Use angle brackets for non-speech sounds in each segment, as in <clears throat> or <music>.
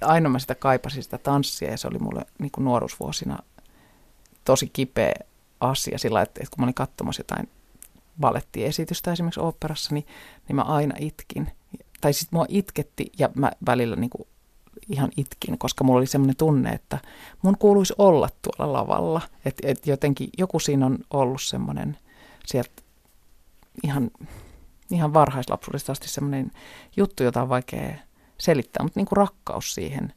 Ja aina mä sitä kaipasin sitä tanssia ja se oli mulle niin kuin nuoruusvuosina tosi kipeä asia sillä, että, että kun mä olin katsomassa jotain balettiesitystä esimerkiksi oopperassa, niin, niin mä aina itkin. Tai sitten mua itketti ja mä välillä niin kuin ihan itkin, koska mulla oli semmoinen tunne, että mun kuuluisi olla tuolla lavalla. Että et jotenkin joku siinä on ollut semmoinen sieltä ihan, ihan varhaislapsuudesta asti semmoinen juttu, jota on vaikea selittää, mutta niin kuin rakkaus siihen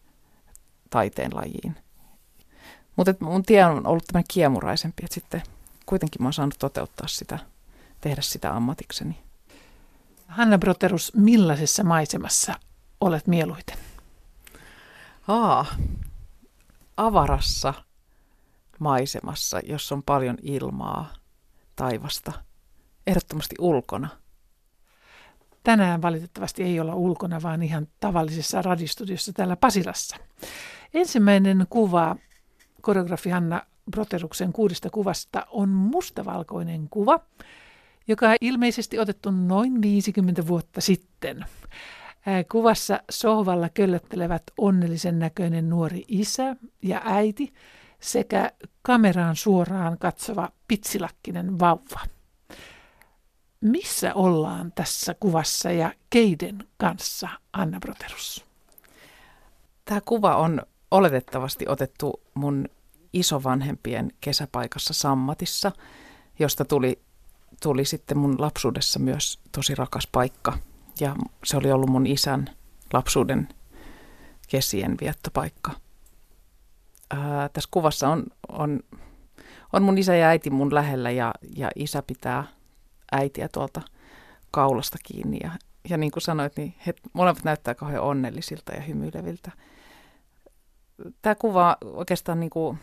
taiteen lajiin. Mutta mun tie on ollut tämmöinen kiemuraisempi, että sitten kuitenkin mä oon saanut toteuttaa sitä, tehdä sitä ammatikseni. Hanna Broterus, millaisessa maisemassa olet mieluiten? Aa, avarassa maisemassa, jossa on paljon ilmaa, taivasta, ehdottomasti ulkona. Tänään valitettavasti ei olla ulkona, vaan ihan tavallisessa radistudiossa täällä Pasilassa. Ensimmäinen kuva koreografi Hanna Broteruksen kuudesta kuvasta on mustavalkoinen kuva, joka on ilmeisesti otettu noin 50 vuotta sitten. Kuvassa sohvalla köllöttelevät onnellisen näköinen nuori isä ja äiti sekä kameraan suoraan katsova pitsilakkinen vauva. Missä ollaan tässä kuvassa ja keiden kanssa, Anna Broterus? Tämä kuva on oletettavasti otettu mun isovanhempien kesäpaikassa Sammatissa, josta tuli, tuli sitten mun lapsuudessa myös tosi rakas paikka. Ja se oli ollut mun isän lapsuuden kesien viettopaikka. Ää, tässä kuvassa on, on, on mun isä ja äiti mun lähellä ja, ja isä pitää äitiä tuolta kaulasta kiinni. Ja, ja niin kuin sanoit, niin he molemmat näyttää kauhean onnellisilta ja hymyileviltä. Tämä kuva oikeastaan niin kuin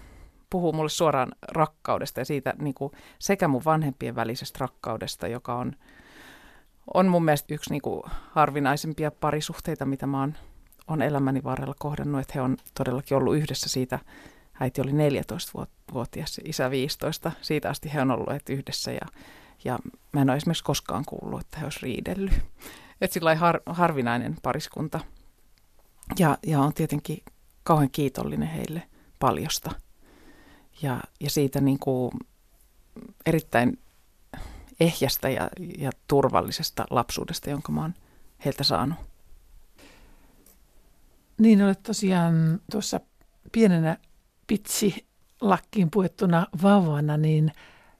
puhuu mulle suoraan rakkaudesta ja siitä niin kuin sekä mun vanhempien välisestä rakkaudesta, joka on, on mun mielestä yksi niin kuin harvinaisempia parisuhteita, mitä mä oon on elämäni varrella kohdannut, että he on todellakin ollut yhdessä siitä, äiti oli 14-vuotias, isä 15, siitä asti he on ollut yhdessä ja, ja mä en ole esimerkiksi koskaan kuullut, että he olisi riidellyt. Että sillä har, harvinainen pariskunta ja, ja on tietenkin kauhean kiitollinen heille paljosta ja, ja siitä niin kuin erittäin ehjästä ja, ja turvallisesta lapsuudesta, jonka mä oon heiltä saanut. Niin olet tosiaan tuossa pienenä pitsi lakkiin puettuna vauvana, niin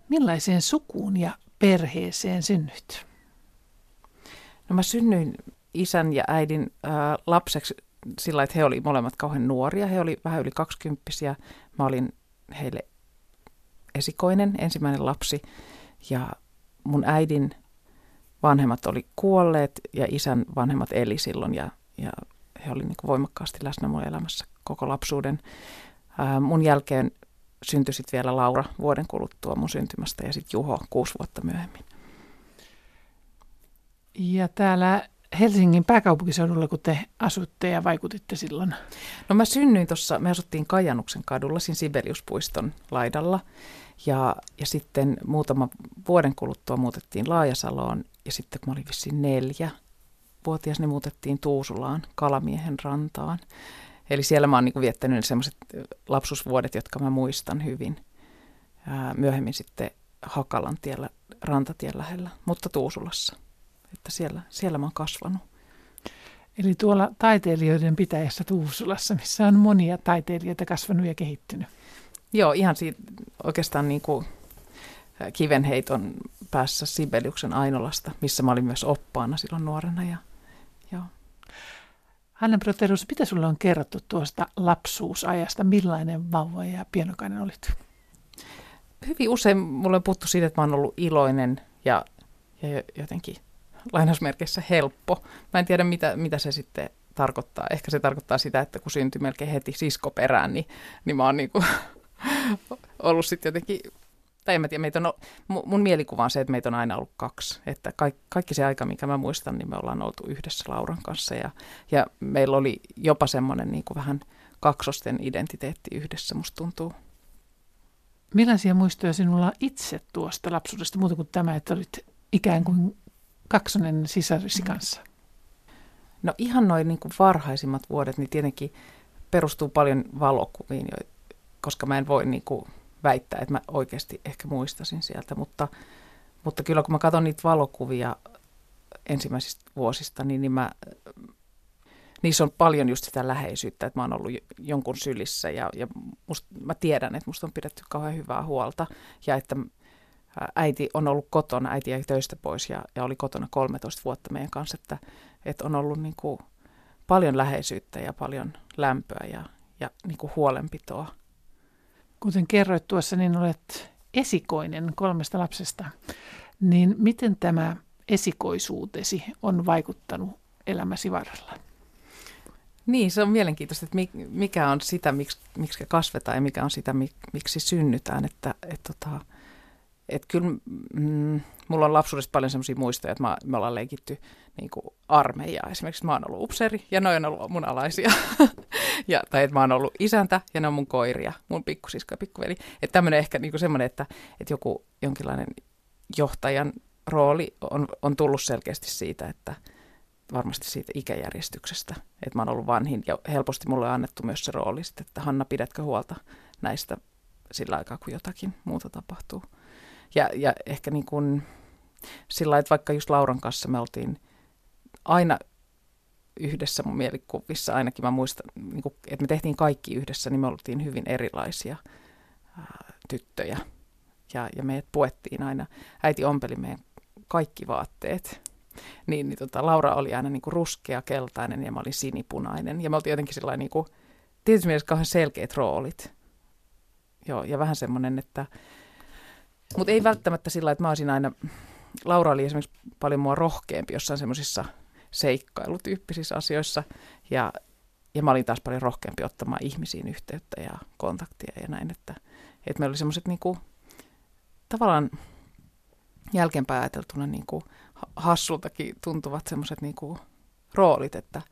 millaiseen sukuun ja perheeseen synnyt? No mä synnyin isän ja äidin äh, lapseksi sillä, että he olivat molemmat kauhean nuoria. He olivat vähän yli kaksikymppisiä. Mä olin heille esikoinen, ensimmäinen lapsi. Ja mun äidin vanhemmat oli kuolleet ja isän vanhemmat eli silloin ja, ja he olivat niin voimakkaasti läsnä mun elämässä koko lapsuuden. Ää, mun jälkeen syntyi sitten vielä Laura vuoden kuluttua mun syntymästä ja sitten Juho kuusi vuotta myöhemmin. Ja täällä Helsingin pääkaupunkiseudulla, kun te asutte ja vaikutitte silloin? No mä synnyin tuossa, me asuttiin Kajanuksen kadulla, siinä Sibeliuspuiston laidalla. Ja, ja sitten muutama vuoden kuluttua muutettiin Laajasaloon ja sitten kun mä olin vissiin neljä vuotias, niin muutettiin Tuusulaan Kalamiehen rantaan. Eli siellä mä oon niin viettänyt sellaiset lapsusvuodet, jotka mä muistan hyvin. Ää, myöhemmin sitten Hakalan tiellä, rantatien lähellä, mutta Tuusulassa. Että siellä, siellä mä oon kasvanut. Eli tuolla taiteilijoiden pitäjässä Tuusulassa, missä on monia taiteilijoita kasvanut ja kehittynyt. Joo, ihan siitä oikeastaan niin kuin kivenheiton päässä Sibeliuksen Ainolasta, missä mä olin myös oppaana silloin nuorena. Ja. Hanna Broterus, mitä sulle on kerrottu tuosta lapsuusajasta? Millainen vauva ja pienokainen olit? Hyvin usein mulle on puhuttu siitä, että mä oon ollut iloinen ja, ja jotenkin lainausmerkeissä helppo. Mä en tiedä, mitä, mitä se sitten tarkoittaa. Ehkä se tarkoittaa sitä, että kun syntyi melkein heti sisko perään, niin, niin mä oon niinku <laughs> ollut sitten jotenkin, tai en mä tiedä, meitä on, mun mielikuva on se, että meitä on aina ollut kaksi. Että kaikki, kaikki se aika, mikä mä muistan, niin me ollaan oltu yhdessä Lauran kanssa. Ja, ja meillä oli jopa semmoinen niin kuin vähän kaksosten identiteetti yhdessä, musta tuntuu. Millaisia muistoja sinulla itse tuosta lapsuudesta, muuta kuin tämä, että olit ikään kuin kaksonen sisarisi kanssa? No ihan noin niin kuin varhaisimmat vuodet, niin tietenkin perustuu paljon valokuviin, koska mä en voi niin kuin väittää, että mä oikeasti ehkä muistasin sieltä, mutta, mutta kyllä kun mä katson niitä valokuvia ensimmäisistä vuosista, niin, niin mä, niissä on paljon just sitä läheisyyttä, että mä oon ollut jonkun sylissä ja, ja must, mä tiedän, että musta on pidetty kauhean hyvää huolta ja että äiti on ollut kotona, äiti jäi töistä pois ja, ja oli kotona 13 vuotta meidän kanssa, että, että on ollut niin kuin paljon läheisyyttä ja paljon lämpöä ja, ja niin kuin huolenpitoa. Kuten kerroit tuossa, niin olet esikoinen kolmesta lapsesta. Niin miten tämä esikoisuutesi on vaikuttanut elämäsi varrella? Niin, se on mielenkiintoista, että mikä on sitä, miksi, miksi kasvetaan ja mikä on sitä, miksi synnytään. Että, että, tota, että kyllä mm, mulla on lapsuudesta paljon sellaisia muistoja, että mä, me ollaan leikitty niin kuin armeijaa. Esimerkiksi mä oon ollut upseeri ja noin on ollut mun alaisia. <laughs> ja, tai että mä oon ollut isäntä ja ne on mun koiria, mun pikkusisko ja pikkuveli. Että tämmöinen ehkä niin semmoinen, että, että joku jonkinlainen johtajan rooli on, on tullut selkeästi siitä, että varmasti siitä ikäjärjestyksestä, että mä oon ollut vanhin ja helposti mulle on annettu myös se rooli, että Hanna, pidätkö huolta näistä sillä aikaa, kun jotakin muuta tapahtuu. Ja, ja ehkä niin kuin sillä että vaikka just Lauran kanssa me oltiin aina yhdessä mun mielikuvissa, ainakin mä muistan, niin kuin, että me tehtiin kaikki yhdessä, niin me oltiin hyvin erilaisia ää, tyttöjä. Ja, ja meidät puettiin aina. Äiti ompeli meidän kaikki vaatteet. Niin, niin tota, Laura oli aina niin kuin ruskea, keltainen ja mä olin sinipunainen. Ja me oltiin jotenkin sellainen, niin kuin, tietysti mielessä kauhean selkeät roolit. Joo, ja vähän semmoinen, että mutta ei välttämättä sillä, että mä olisin aina, Laura oli esimerkiksi paljon mua rohkeampi jossain semmoisissa seikkailutyyppisissä asioissa ja, ja mä olin taas paljon rohkeampi ottamaan ihmisiin yhteyttä ja kontaktia ja näin, että, että meillä oli semmoiset niinku, tavallaan jälkeenpäin ajateltuna niinku hassultakin tuntuvat semmoiset niinku roolit, että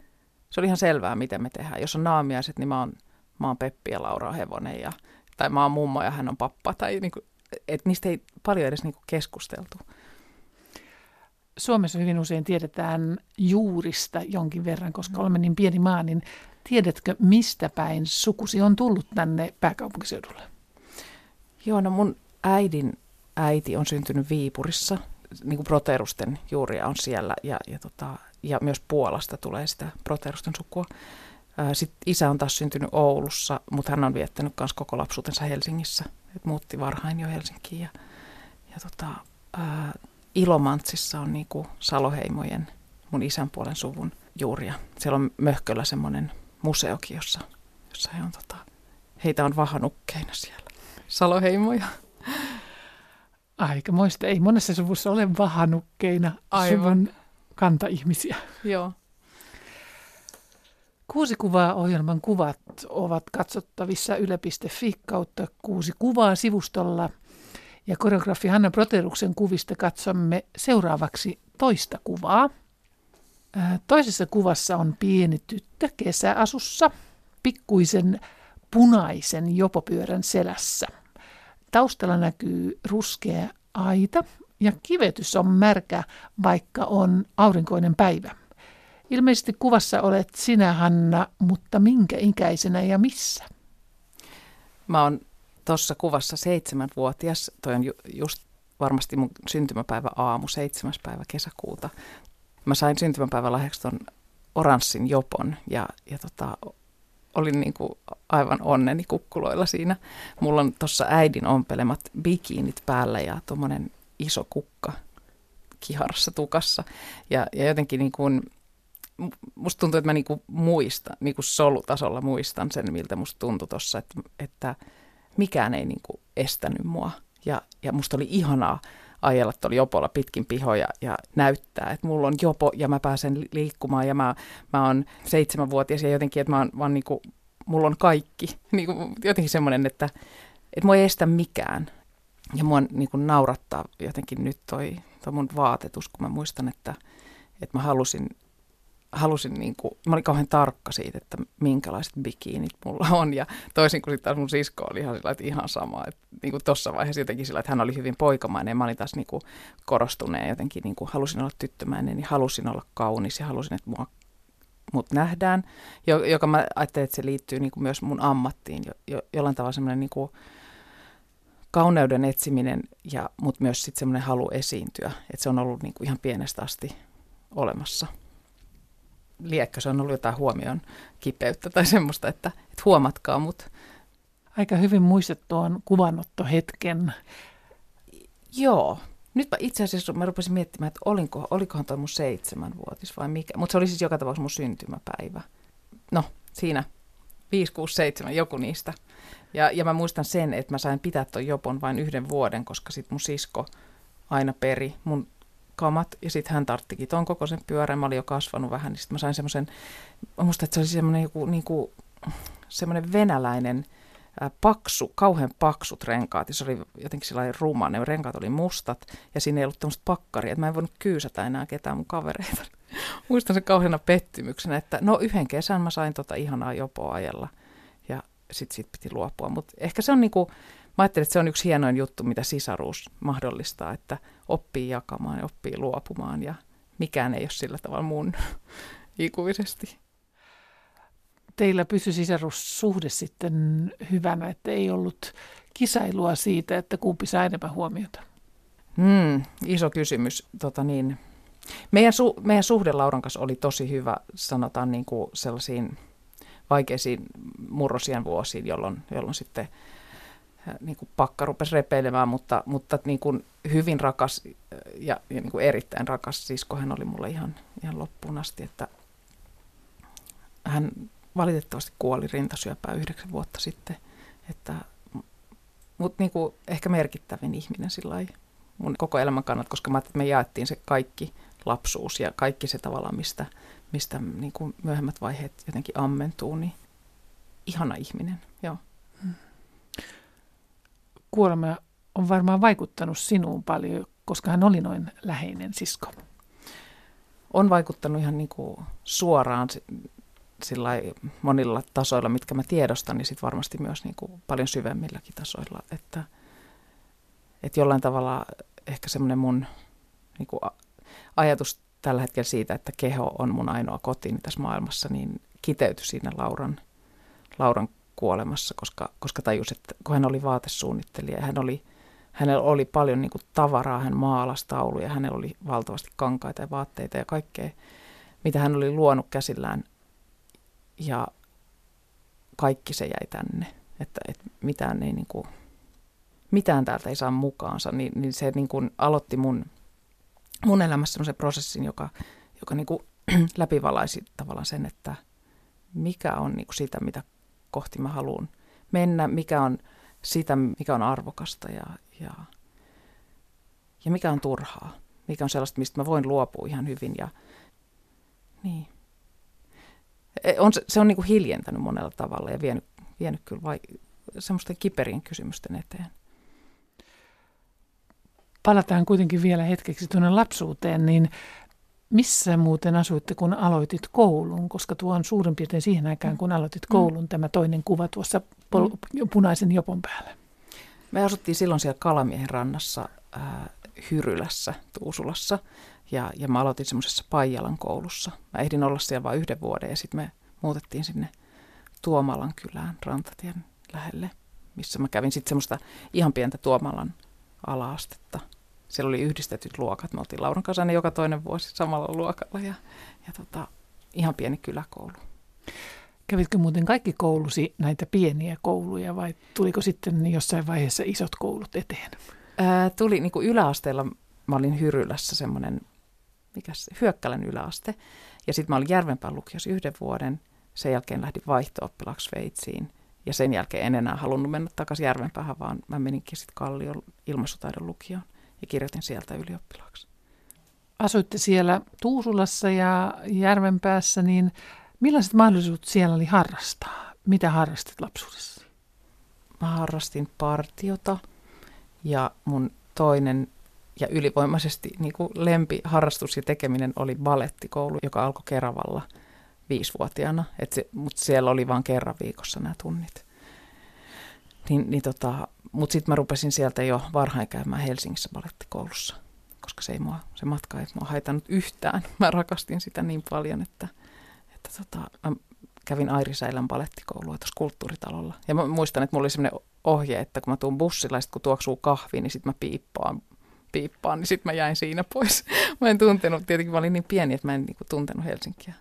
se oli ihan selvää, miten me tehdään. Jos on naamiaiset, niin mä oon, mä oon Peppi ja Laura on hevonen ja, tai mä oon mummo ja hän on pappa tai niinku, että niistä ei paljon edes niinku keskusteltu. Suomessa hyvin usein tiedetään juurista jonkin verran, koska olemme niin pieni maa, niin tiedätkö mistä päin sukusi on tullut tänne pääkaupunkiseudulle? Joo, no mun äidin äiti on syntynyt Viipurissa, niin kuin proterusten juuria on siellä ja, ja, tota, ja myös Puolasta tulee sitä proterusten sukua. Sitten isä on taas syntynyt Oulussa, mutta hän on viettänyt myös koko lapsuutensa Helsingissä. Et muutti varhain jo Helsinkiin. Ja, ja tota, ää, Ilomantsissa on niinku Saloheimojen, mun isän puolen suvun juuria. Siellä on Möhköllä semmoinen museokin, jossa, jossa he on, tota, heitä on vahanukkeina siellä. Saloheimoja. Aika moista. Ei monessa suvussa ole vahanukkeina Aivan. suvun kanta-ihmisiä. Joo. Kuusi kuvaa ohjelman kuvat ovat katsottavissa yle.fi kautta kuusi kuvaa sivustolla. Ja koreografi Hanna Proteruksen kuvista katsomme seuraavaksi toista kuvaa. Toisessa kuvassa on pieni tyttö kesäasussa, pikkuisen punaisen jopopyörän selässä. Taustalla näkyy ruskea aita ja kivetys on märkä, vaikka on aurinkoinen päivä. Ilmeisesti kuvassa olet sinä, Hanna, mutta minkä ikäisenä ja missä? Mä oon tuossa kuvassa seitsemänvuotias. Toi on ju- just varmasti mun syntymäpäivä aamu, seitsemäs päivä kesäkuuta. Mä sain syntymäpäivän lahjaksi ton oranssin jopon ja, ja tota, olin niin kuin aivan onneni kukkuloilla siinä. Mulla on tuossa äidin ompelemat bikiinit päällä ja tuommoinen iso kukka kiharassa tukassa. Ja, ja jotenkin niin kuin musta tuntuu, että mä niinku muistan, niinku solutasolla muistan sen, miltä musta tuntui tuossa, että, että mikään ei niinku estänyt mua. Ja, ja musta oli ihanaa ajella tuolla jopolla pitkin pihoja ja näyttää, että mulla on jopo ja mä pääsen liikkumaan ja mä, mä oon seitsemänvuotias ja jotenkin, että mä oon vaan niinku, mulla on kaikki. <laughs> Niinku, jotenkin semmoinen, että, että mua ei estä mikään. Ja mua niinku naurattaa jotenkin nyt toi, toi mun vaatetus, kun mä muistan, että, että mä halusin halusin, niin kuin, mä olin kauhean tarkka siitä, että minkälaiset bikiinit mulla on. Ja toisin kuin sitten taas mun sisko oli ihan sillä, että ihan sama. Että niin kuin tuossa vaiheessa jotenkin sillä, että hän oli hyvin poikamainen ja mä olin taas niin kuin korostuneen jotenkin, niin kuin halusin olla tyttömäinen, niin halusin olla kaunis ja halusin, että mua mut nähdään, joka mä ajattelen, että se liittyy niin kuin myös mun ammattiin, jo, jo, jollain tavalla semmoinen niin kuin kauneuden etsiminen, ja, mutta myös sitten semmoinen halu esiintyä, että se on ollut niin kuin ihan pienestä asti olemassa. Liekkö se on ollut jotain huomion kipeyttä tai semmoista, että, että huomatkaa mut. Aika hyvin muistat tuon kuvanottohetken. Joo. Nyt itse asiassa mä rupesin miettimään, että olinko, olikohan toi mun seitsemänvuotis vai mikä. Mutta se oli siis joka tapauksessa mun syntymäpäivä. No, siinä 5, 6, 7, joku niistä. Ja, ja mä muistan sen, että mä sain pitää ton jopon vain yhden vuoden, koska sit mun sisko aina peri mun kamat ja sitten hän tarttikin ton kokoisen pyörän. Mä olin jo kasvanut vähän, niin sitten mä sain semmoisen, musta että se oli semmoinen joku niinku, semmoinen venäläinen ää, paksu, kauhean paksut renkaat, ja se oli jotenkin sellainen ruma, ne renkaat oli mustat, ja siinä ei ollut tämmöistä pakkaria, että mä en voinut kyysätä enää ketään mun kavereita. <laughs> Muistan sen kauheana pettymyksenä, että no yhden kesän mä sain tota ihanaa jopoa ajella, ja sitten sit piti luopua, mutta ehkä se on niinku, mä ajattelin, että se on yksi hienoin juttu, mitä sisaruus mahdollistaa, että oppii jakamaan ja oppii luopumaan, ja mikään ei ole sillä tavalla mun <laughs> ikuisesti teillä pysyi sisarussuhde sitten hyvänä, että ei ollut kisailua siitä, että kumpi saa enemmän huomiota? Hmm, iso kysymys. Tota niin, meidän, su, meidän suhde Lauran kanssa oli tosi hyvä, sanotaan niin kuin sellaisiin vaikeisiin murrosien vuosiin, jolloin, jolloin sitten niin kuin pakka rupesi repeilemään, mutta, mutta niin kuin hyvin rakas ja, ja niin kuin erittäin rakas sisko hän oli mulle ihan, ihan loppuun asti, että hän valitettavasti kuoli rintasyöpää yhdeksän vuotta sitten. Että, mutta niin kuin ehkä merkittävin ihminen sillä mun koko elämän kannalta, koska mä että me jaettiin se kaikki lapsuus ja kaikki se tavalla, mistä, mistä niin kuin myöhemmät vaiheet jotenkin ammentuu, niin ihana ihminen, joo. Kuolema on varmaan vaikuttanut sinuun paljon, koska hän oli noin läheinen sisko. On vaikuttanut ihan niin kuin suoraan sillä monilla tasoilla, mitkä mä tiedostan, niin sit varmasti myös niin kuin paljon syvemmilläkin tasoilla. Että, että jollain tavalla ehkä semmoinen mun niin kuin ajatus tällä hetkellä siitä, että keho on mun ainoa kotiin tässä maailmassa, niin kiteytyi siinä Lauran, Lauran kuolemassa, koska, koska tajus, että kun hän oli vaatesuunnittelija, hän oli, hänellä oli paljon niin kuin tavaraa, hän maalasi tauluja, hänellä oli valtavasti kankaita ja vaatteita ja kaikkea, mitä hän oli luonut käsillään – ja kaikki se jäi tänne, että, että mitään, ei niin kuin, mitään täältä ei saa mukaansa, niin, niin se niin kuin aloitti mun, mun elämässä semmoisen prosessin, joka, joka niin kuin <clears throat> läpivalaisi tavallaan sen, että mikä on niin kuin sitä, mitä kohti mä haluan mennä, mikä on sitä, mikä on arvokasta ja, ja, ja mikä on turhaa, mikä on sellaista, mistä mä voin luopua ihan hyvin ja niin. E, on, se on niin kuin hiljentänyt monella tavalla ja vienyt, vienyt kyllä vai, semmoisten kiperien kysymysten eteen. Palataan kuitenkin vielä hetkeksi tuonne lapsuuteen, niin missä muuten asuitte, kun aloitit koulun? Koska tuo on suurin piirtein siihen aikaan, kun aloitit mm. koulun, mm. tämä toinen kuva tuossa pol- mm. punaisen jopon päällä. Me asuttiin silloin siellä Kalamiehen rannassa äh, Hyrylässä, Tuusulassa. Ja, ja mä aloitin semmoisessa Paijalan koulussa. Mä ehdin olla siellä vain yhden vuoden ja sitten me muutettiin sinne Tuomalan kylään Rantatien lähelle, missä mä kävin sitten semmoista ihan pientä Tuomalan alaastetta. Siellä oli yhdistetyt luokat. Me oltiin Lauran kanssa joka toinen vuosi samalla luokalla ja, ja tota, ihan pieni kyläkoulu. Kävitkö muuten kaikki koulusi näitä pieniä kouluja vai tuliko sitten jossain vaiheessa isot koulut eteen? Ää, tuli niin kuin yläasteella, mä olin Hyrylässä semmoinen Hyökkälän yläaste. Ja sitten mä olin Järvenpään lukiossa yhden vuoden. Sen jälkeen lähdin vaihto-oppilaksi Sveitsiin. Ja sen jälkeen en enää halunnut mennä takaisin Järvenpäähän, vaan mä meninkin sitten Kallion ilmaisutaidon lukioon ja kirjoitin sieltä ylioppilaaksi. Asuitte siellä Tuusulassa ja Järvenpäässä, niin millaiset mahdollisuudet siellä oli harrastaa? Mitä harrastit lapsuudessa? Mä harrastin partiota ja mun toinen ja ylivoimaisesti niin kuin lempiharrastus ja tekeminen oli balettikoulu, joka alkoi Keravalla viisivuotiaana, mutta siellä oli vain kerran viikossa nämä tunnit. Niin, niin tota, mutta sitten mä rupesin sieltä jo varhain käymään Helsingissä balettikoulussa, koska se, ei mua, se matka ei mua haitannut yhtään. <laughs> Mä rakastin sitä niin paljon, että, että että tota, mä kävin Airisäilän balettikoulua tuossa kulttuuritalolla. Ja mä muistan, että mulla oli sellainen ohje, että kun mä tuun bussilla, sit kun tuoksuu kahvi, niin sitten mä piippaan, piippaan, niin sitten mä jäin siinä pois. <laughs> mä en tuntenut, tietenkin mä olin niin pieni, että mä en niin kuin, tuntenut Helsinkiä.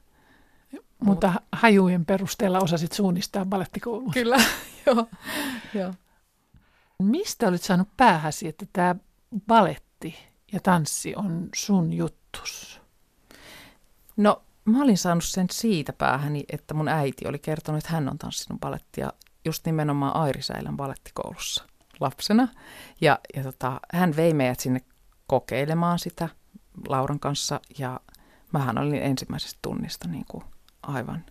Mutta hajujen perusteella osasit suunnistaa balettikoulua. Kyllä, <laughs> joo. joo. Mistä olit saanut päähäsi, että tämä baletti ja tanssi on sun juttus? No mä olin saanut sen siitä päähäni, että mun äiti oli kertonut, että hän on tanssinut balettia just nimenomaan Airisäilän balettikoulussa lapsena. Ja, ja tota, hän vei meidät sinne kokeilemaan sitä Lauran kanssa ja mähän olin ensimmäisestä tunnista niin kuin aivan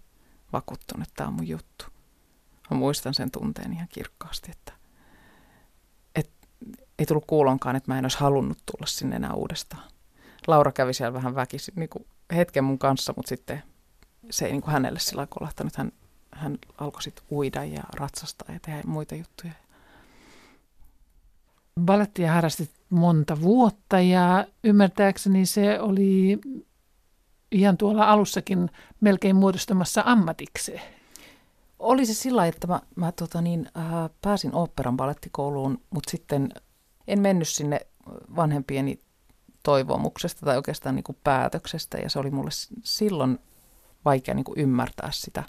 vakuuttunut, että tämä on mun juttu. Mä muistan sen tunteen ihan kirkkaasti, että, että ei tullut kuulonkaan, että mä en olisi halunnut tulla sinne enää uudestaan. Laura kävi siellä vähän väkisin niin hetken mun kanssa, mutta sitten se ei niin kuin hänelle sillä kolahtanut. Hän, hän alkoi sitten uida ja ratsastaa ja tehdä muita juttuja. Balettia harrastit monta vuotta ja ymmärtääkseni se oli ihan tuolla alussakin melkein muodostamassa ammatikseen. Oli se sillä että mä, mä tota niin, äh, pääsin oopperan balettikouluun, mutta sitten en mennyt sinne vanhempieni toivomuksesta tai oikeastaan niin kuin päätöksestä ja se oli mulle silloin vaikea niin kuin ymmärtää sitä.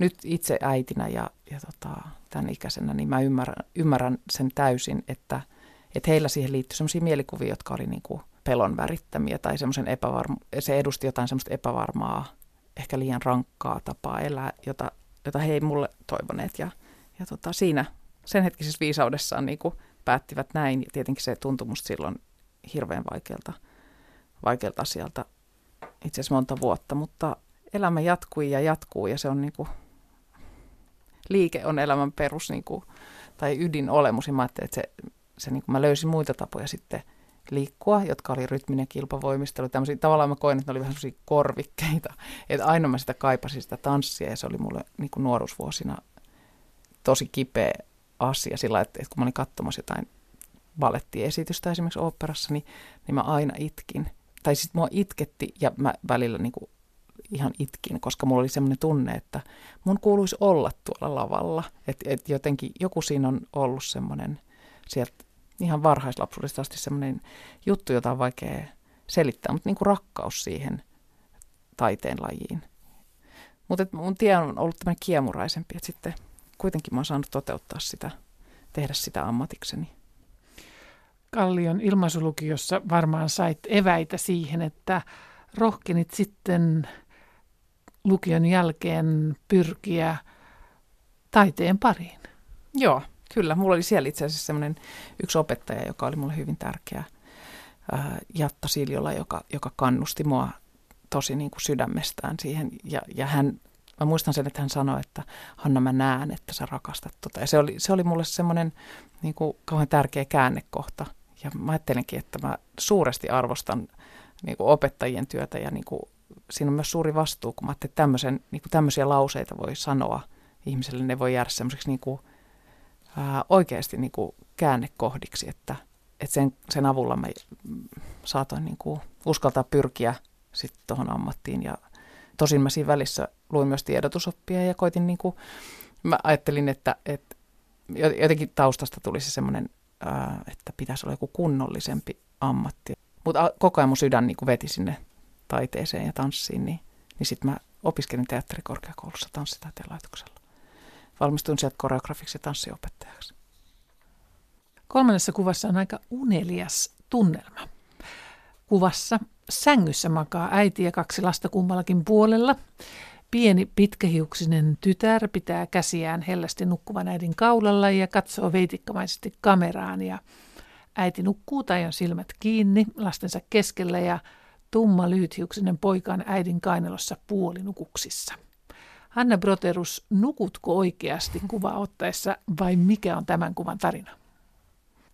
Nyt itse äitinä ja, ja tota, tämän ikäisenä, niin mä ymmärrän, ymmärrän sen täysin, että, että heillä siihen liittyy sellaisia mielikuvia, jotka oli niin kuin pelon värittämiä tai semmoisen epävarma, se edusti jotain semmoista epävarmaa, ehkä liian rankkaa tapaa elää, jota, jota he ei mulle toivoneet. Ja, ja tota, siinä sen hetkisessä viisaudessaan niin päättivät näin. Ja tietenkin se tuntui musta silloin hirveän vaikealta, vaikealta asialta itse asiassa monta vuotta, mutta elämä jatkui ja jatkuu ja se on niin kuin, liike on elämän perus niin kuin, tai ydinolemus ja mä ajattelin, että se, se niin kuin mä löysin muita tapoja sitten liikkua, jotka oli rytminen kilpavoimistelu. Tämmöisiä, tavallaan mä koin, että ne oli vähän sellaisia korvikkeita. Että aina mä sitä kaipasin sitä tanssia ja se oli mulle niin kuin nuoruusvuosina tosi kipeä asia sillä, että, että kun mä olin katsomassa jotain balettiesitystä esimerkiksi oopperassa, niin, niin mä aina itkin. Tai sitten mua itketti ja mä välillä niin kuin ihan itkin, koska mulla oli semmoinen tunne, että mun kuuluisi olla tuolla lavalla. Että et jotenkin joku siinä on ollut semmoinen sieltä ihan varhaislapsuudesta asti semmoinen juttu, jota on vaikea selittää, mutta niin kuin rakkaus siihen taiteen lajiin. Mutta mun tie on ollut tämmöinen kiemuraisempi, että sitten kuitenkin mä oon saanut toteuttaa sitä, tehdä sitä ammatikseni. Kallion ilmaisulukiossa varmaan sait eväitä siihen, että rohkenit sitten lukion jälkeen pyrkiä taiteen pariin. Joo, kyllä. Mulla oli siellä itse asiassa semmoinen yksi opettaja, joka oli mulle hyvin tärkeä, Jatta Siljola, joka, joka kannusti mua tosi niin kuin sydämestään siihen. Ja, ja hän, mä muistan sen, että hän sanoi, että Hanna mä näen, että sä rakastat tota. Ja se oli, se oli mulle semmoinen niin kuin kauhean tärkeä käännekohta. Ja mä ajattelenkin, että mä suuresti arvostan niin kuin opettajien työtä ja niin kuin, siinä on myös suuri vastuu, kun mä ajattelin, että tämmöisen, niin kuin tämmöisiä lauseita voi sanoa ihmiselle, ne voi jäädä semmoiseksi niin kuin, ää, oikeasti niin kuin käännekohdiksi, että, että sen, sen avulla mä saatoin niin kuin uskaltaa pyrkiä sitten tuohon ammattiin. Ja tosin mä siinä välissä luin myös tiedotusoppia ja koitin, niin kuin, mä ajattelin, että, että jotenkin taustasta tuli se semmoinen, että pitäisi olla joku kunnollisempi ammatti. Mutta koko ajan mun sydän niin kuin veti sinne taiteeseen ja tanssiin, niin, niin sitten mä opiskelin teatterikorkeakoulussa tanssitaiteen laitoksella valmistuin sieltä koreografiksi ja tanssiopettajaksi. Kolmannessa kuvassa on aika unelias tunnelma. Kuvassa sängyssä makaa äiti ja kaksi lasta kummallakin puolella. Pieni pitkähiuksinen tytär pitää käsiään hellästi nukkuvan äidin kaulalla ja katsoo veitikkamaisesti kameraan ja äiti nukkuu tai on silmät kiinni lastensa keskellä ja tumma lyhythiuksinen poika on äidin kainalossa puolinukuksissa. Hanna Broterus, nukutko oikeasti kuvaa ottaessa vai mikä on tämän kuvan tarina?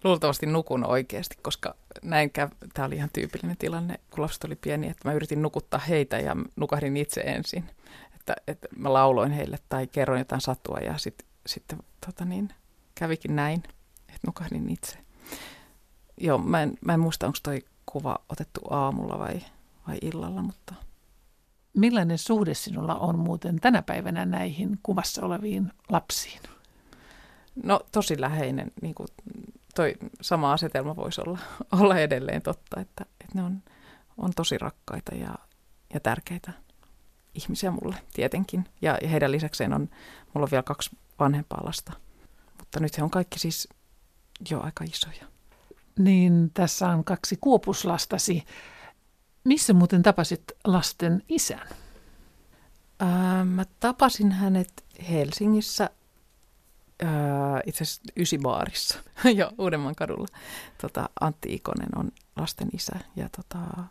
Luultavasti nukun oikeasti, koska näin käv, tämä oli ihan tyypillinen tilanne, kun lapset oli pieni, että mä yritin nukuttaa heitä ja nukahdin itse ensin. Että, että mä lauloin heille tai kerroin jotain satua ja sitten sit, tota niin, kävikin näin, että nukahdin itse. Joo, mä en, mä en muista, onko toi kuva otettu aamulla vai, vai illalla, mutta Millainen suhde sinulla on muuten tänä päivänä näihin kuvassa oleviin lapsiin? No tosi läheinen, niin kuin toi sama asetelma voisi olla, <laughs> olla edelleen totta, että, että ne on, on tosi rakkaita ja, ja tärkeitä ihmisiä mulle tietenkin. Ja, ja heidän lisäkseen on, mulla on vielä kaksi vanhempaa lasta, mutta nyt he on kaikki siis jo aika isoja. Niin tässä on kaksi kuopuslastasi. Missä muuten tapasit lasten isän? Ää, mä tapasin hänet Helsingissä ää, itse asiassa Ysibaarissa, <laughs> jo Uudemman kadulla. Tota, Antti Ikonen on lasten isä ja tota,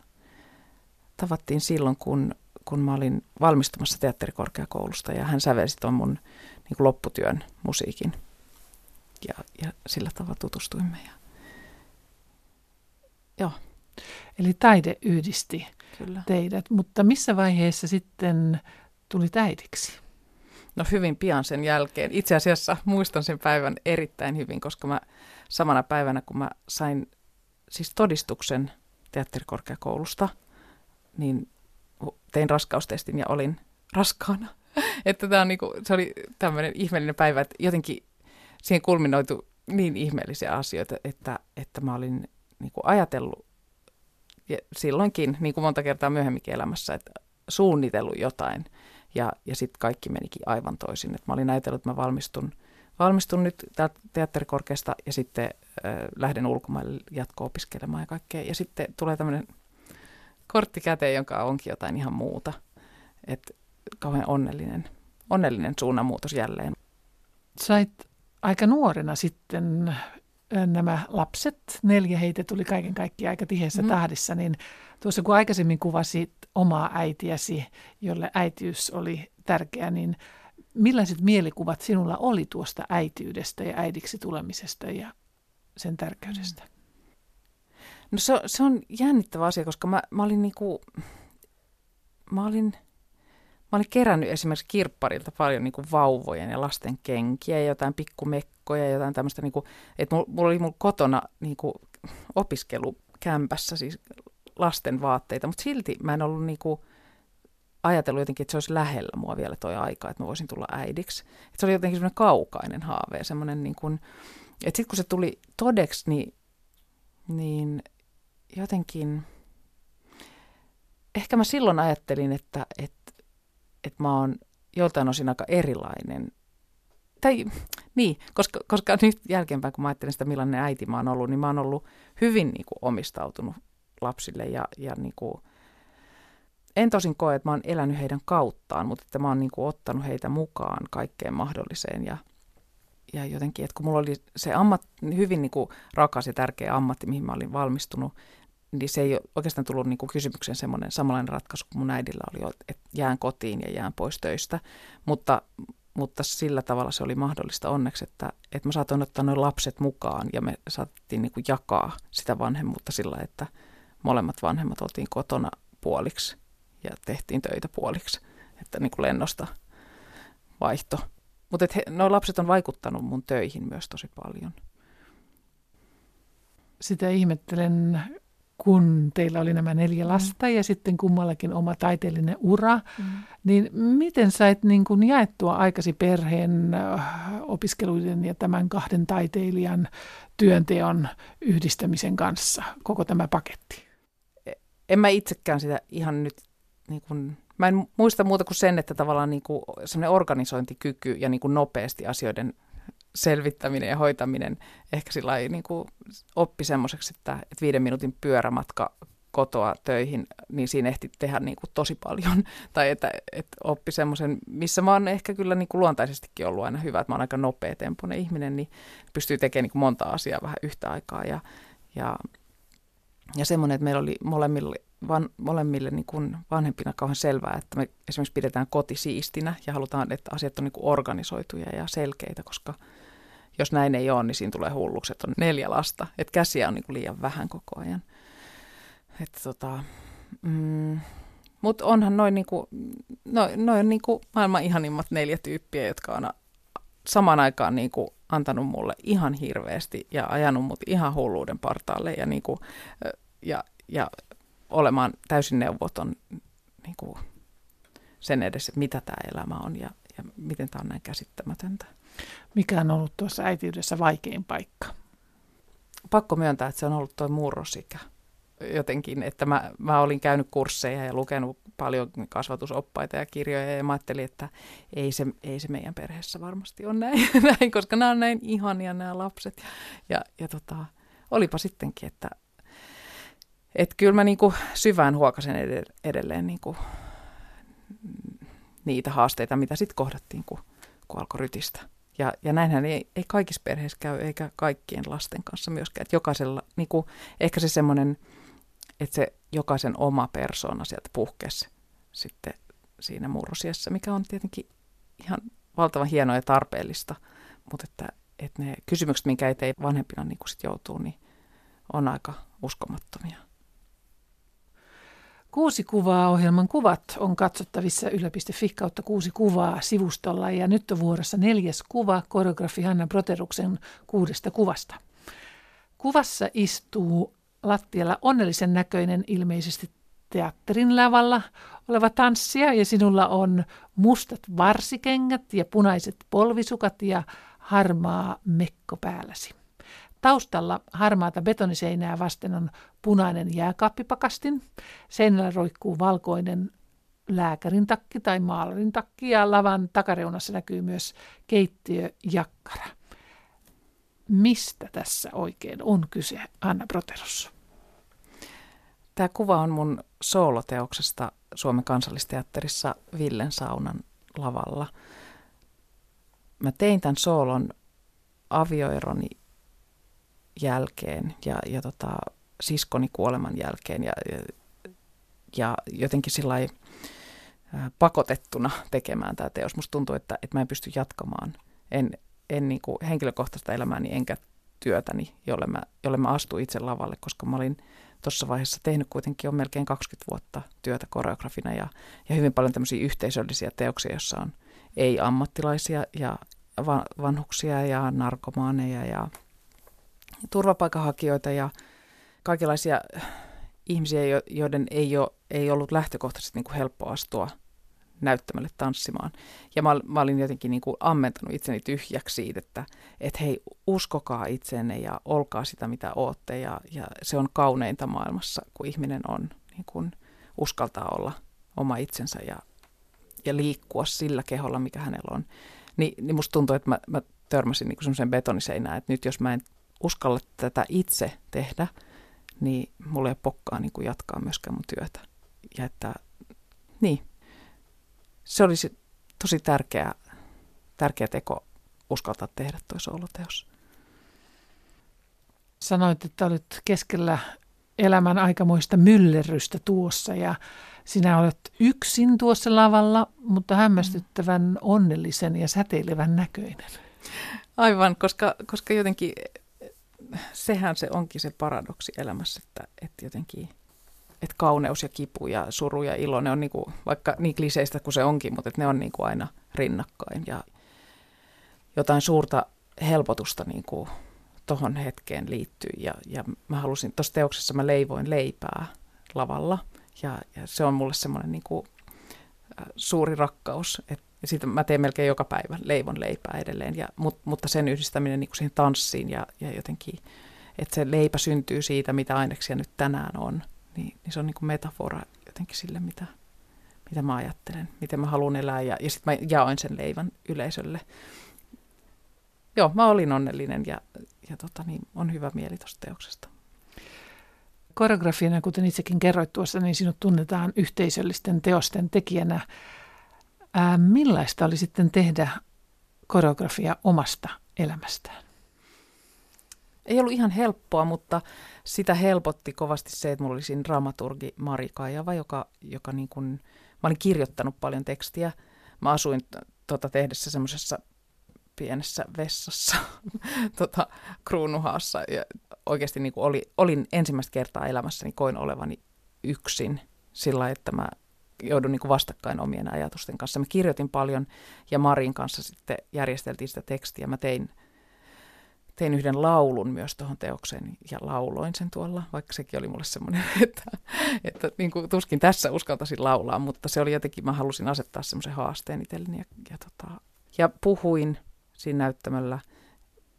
tavattiin silloin, kun, kun mä olin valmistumassa teatterikorkeakoulusta ja hän sävelsi tuon mun niin kuin lopputyön musiikin. Ja, ja sillä tavalla tutustuimme. Ja... Joo. Eli taide yhdisti Kyllä. teidät, mutta missä vaiheessa sitten tuli äidiksi? No hyvin pian sen jälkeen. Itse asiassa muistan sen päivän erittäin hyvin, koska mä samana päivänä, kun mä sain siis todistuksen teatterikorkeakoulusta, niin tein raskaustestin ja olin raskaana. <laughs> että tämä on niinku, se oli tämmöinen ihmeellinen päivä, että jotenkin siihen kulminoitu niin ihmeellisiä asioita, että, että mä olin niinku ajatellut ja silloinkin, niin kuin monta kertaa myöhemminkin elämässä, että suunnitellut jotain – ja, ja sitten kaikki menikin aivan toisin. Et mä olin ajatellut, että mä valmistun, valmistun nyt teatterikorkeasta ja sitten äh, lähden ulkomaille jatko-opiskelemaan ja kaikkea. Ja sitten tulee tämmöinen kortti käteen, jonka onkin jotain ihan muuta. Että kauhean onnellinen, onnellinen suunnanmuutos jälleen. Sait aika nuorena sitten nämä lapset, neljä heitä tuli kaiken kaikkiaan aika tiheässä mm. tahdissa, niin tuossa kun aikaisemmin kuvasit omaa äitiäsi, jolle äitiys oli tärkeä, niin millaiset mielikuvat sinulla oli tuosta äitiydestä ja äidiksi tulemisesta ja sen tärkeydestä? No se, se on jännittävä asia, koska mä, mä olin niinku, mä olin, mä olin kerännyt esimerkiksi kirpparilta paljon niinku vauvojen ja lasten kenkiä ja jotain pikkumekkoja ja jotain tämmöistä, niinku, että mulla, mulla oli mun kotona niinku opiskelukämpässä siis lasten vaatteita, mutta silti mä en ollut niinku ajatellut jotenkin, että se olisi lähellä mua vielä toi aika, että mä voisin tulla äidiksi. Että se oli jotenkin semmoinen kaukainen haave semmoinen niin kuin, että sitten kun se tuli todeksi, niin, niin jotenkin, ehkä mä silloin ajattelin, että, että, että mä oon joltain osin aika erilainen. Tai niin, koska, koska nyt jälkeenpäin, kun mä ajattelen sitä, millainen äiti mä oon ollut, niin mä oon ollut hyvin niin kuin, omistautunut lapsille ja, ja niin kuin, en tosin koe, että mä oon elänyt heidän kauttaan, mutta että mä oon niin kuin ottanut heitä mukaan kaikkeen mahdolliseen ja, ja jotenkin, että kun mulla oli se ammat, hyvin niin kuin rakas ja tärkeä ammatti, mihin mä olin valmistunut, niin se ei oikeastaan tullut niin kuin kysymykseen semmoinen samanlainen ratkaisu kuin mun äidillä oli, että jään kotiin ja jään pois töistä, mutta, mutta sillä tavalla se oli mahdollista onneksi, että, että mä saatoin ottaa noin lapset mukaan ja me saatettiin niin kuin jakaa sitä vanhemmuutta sillä, että – molemmat vanhemmat oltiin kotona puoliksi ja tehtiin töitä puoliksi, että niin kuin lennosta vaihto. Mutta nuo lapset on vaikuttanut mun töihin myös tosi paljon. Sitä ihmettelen, kun teillä oli nämä neljä mm. lasta mm. ja sitten kummallakin oma taiteellinen ura, mm. niin miten sait niin kuin jaettua aikasi perheen äh, opiskeluiden ja tämän kahden taiteilijan työnteon yhdistämisen kanssa, koko tämä paketti? en mä itsekään sitä ihan nyt, niin kuin, mä en muista muuta kuin sen, että tavallaan niin kuin semmoinen organisointikyky ja niin kuin nopeasti asioiden selvittäminen ja hoitaminen ehkä sillä niin kuin oppi semmoiseksi, että, että viiden minuutin pyörämatka kotoa töihin, niin siinä ehti tehdä niin kuin tosi paljon. <laughs> Tai että, että oppi semmoisen, missä mä oon ehkä kyllä niin kuin luontaisestikin ollut aina hyvä, että mä oon aika nopea tempoinen ihminen, niin pystyy tekemään niin kuin monta asiaa vähän yhtä aikaa. Ja, ja ja semmoinen, että meillä oli molemmille, van, molemmille niin kuin vanhempina kauhean selvää, että me esimerkiksi pidetään koti siistinä ja halutaan, että asiat on niin kuin organisoituja ja selkeitä, koska jos näin ei ole, niin siinä tulee hulluksi, että on neljä lasta. Että käsiä on niin kuin liian vähän koko ajan. Että tota, mm, mutta onhan noin niinku, no, noin niinku maailman ihanimmat neljä tyyppiä, jotka on samaan aikaan niinku antanut mulle ihan hirveästi ja ajanut mut ihan hulluuden partaalle ja, niin kuin, ja, ja olemaan täysin neuvoton niin kuin sen edessä, että mitä tämä elämä on ja, ja miten tämä on näin käsittämätöntä. Mikä on ollut tuossa äitiydessä vaikein paikka? Pakko myöntää, että se on ollut tuo murrosikä jotenkin, että mä, mä olin käynyt kursseja ja lukenut paljon kasvatusoppaita ja kirjoja ja mä ajattelin, että ei se, ei se meidän perheessä varmasti ole näin, <laughs> näin koska nämä on näin ihania nämä lapset. Ja, ja tota, olipa sittenkin, että et kyllä mä niinku syvään huokasen edelleen niinku niitä haasteita, mitä sitten kohdattiin, kun, kun alkoi rytistä. Ja, ja näinhän ei, ei kaikissa perheissä käy, eikä kaikkien lasten kanssa myöskään. Että jokaisella, niinku, ehkä se semmoinen että se jokaisen oma persoona sieltä puhkesi sitten siinä murrosiassa, mikä on tietenkin ihan valtavan hienoa ja tarpeellista, mutta että, että ne kysymykset, minkä eteen vanhempina niin sit joutuu, niin on aika uskomattomia. Kuusi kuvaa ohjelman kuvat on katsottavissa yle.fi kautta kuusi kuvaa sivustolla ja nyt on vuorossa neljäs kuva koreografi Hanna Proteruksen kuudesta kuvasta. Kuvassa istuu lattialla onnellisen näköinen ilmeisesti teatterin lavalla oleva tanssija ja sinulla on mustat varsikengät ja punaiset polvisukat ja harmaa mekko päälläsi. Taustalla harmaata betoniseinää vasten on punainen jääkaappipakastin. Seinällä roikkuu valkoinen lääkärin takki tai maalarin takki ja lavan takareunassa näkyy myös keittiöjakkara. Mistä tässä oikein on kyse, Anna Proteros? Tämä kuva on mun sooloteoksesta Suomen kansallisteatterissa Villen saunan lavalla. Mä tein tämän soolon avioeroni jälkeen ja, ja tota, siskoni kuoleman jälkeen ja, ja, jotenkin sillä pakotettuna tekemään tämä teos. Musta tuntuu, että, että mä en pysty jatkamaan en, en niin kuin henkilökohtaista elämääni enkä työtäni, jolle mä, jolle mä astuin itse lavalle, koska mä olin – tuossa vaiheessa tehnyt kuitenkin jo melkein 20 vuotta työtä koreografina ja, ja hyvin paljon tämmöisiä yhteisöllisiä teoksia, joissa on ei-ammattilaisia ja vanhuksia ja narkomaaneja ja turvapaikanhakijoita ja kaikenlaisia ihmisiä, joiden ei, ole, ei ollut lähtökohtaisesti niin kuin helppo astua näyttämälle tanssimaan. Ja mä, mä olin jotenkin niin kuin ammentanut itseni tyhjäksi siitä, että et hei, uskokaa itseenne ja olkaa sitä, mitä ootte. Ja, ja se on kauneinta maailmassa, kun ihminen on niin kuin uskaltaa olla oma itsensä ja, ja liikkua sillä keholla, mikä hänellä on. Ni, niin musta tuntuu, että mä, mä törmäsin niin semmoiseen betoniseinään, että nyt jos mä en uskalla tätä itse tehdä, niin mulla ei ole pokkaa niin kuin jatkaa myöskään mun työtä. Ja että, niin, se olisi tosi tärkeä, tärkeä teko uskaltaa tehdä tuo sooloteos. Sanoit, että olet keskellä elämän aikamoista myllerrystä tuossa ja sinä olet yksin tuossa lavalla, mutta hämmästyttävän onnellisen ja säteilevän näköinen. Aivan, koska, koska jotenkin sehän se onkin se paradoksi elämässä, että, että jotenkin että kauneus ja kipu ja suru ja ilo, ne on niin vaikka niin kliseistä kuin se onkin, mutta ne on niin kuin aina rinnakkain ja jotain suurta helpotusta niin kuin tohon hetkeen liittyy. Ja, ja mä halusin, tuossa teoksessa mä leivoin leipää lavalla ja, ja se on mulle semmoinen niin kuin, suuri rakkaus, että ja siitä mä teen melkein joka päivä leivon leipää edelleen, ja, mut, mutta sen yhdistäminen niin siihen tanssiin ja, ja jotenkin, että se leipä syntyy siitä, mitä aineksia nyt tänään on, niin, niin se on niin metafora jotenkin sille, mitä, mitä mä ajattelen, miten mä haluan elää ja, ja sitten mä jaoin sen leivän yleisölle. Joo, mä olin onnellinen ja, ja tota, niin, on hyvä mieli tuosta teoksesta. Koreografiana, kuten itsekin kerroit tuossa, niin sinut tunnetaan yhteisöllisten teosten tekijänä. Ää, millaista oli sitten tehdä koreografia omasta elämästään? Ei ollut ihan helppoa, mutta sitä helpotti kovasti se, että mulla oli siinä dramaturgi Mari Kaijava, joka, joka niin kuin, mä olin kirjoittanut paljon tekstiä. Mä asuin tota, tehdessä semmoisessa pienessä vessassa <laughs> tota, kruunuhaassa ja oikeasti niin kuin oli, olin ensimmäistä kertaa elämässäni koin olevani yksin sillä että mä joudun niin kuin vastakkain omien ajatusten kanssa. Mä kirjoitin paljon ja Marin kanssa sitten järjesteltiin sitä tekstiä. Mä tein tein yhden laulun myös tuohon teokseen ja lauloin sen tuolla, vaikka sekin oli mulle semmoinen, <laughs> että, että niin kuin, tuskin tässä uskaltaisin laulaa, mutta se oli jotenkin, mä halusin asettaa semmoisen haasteen itselleni ja, ja, tota, ja puhuin siinä näyttämällä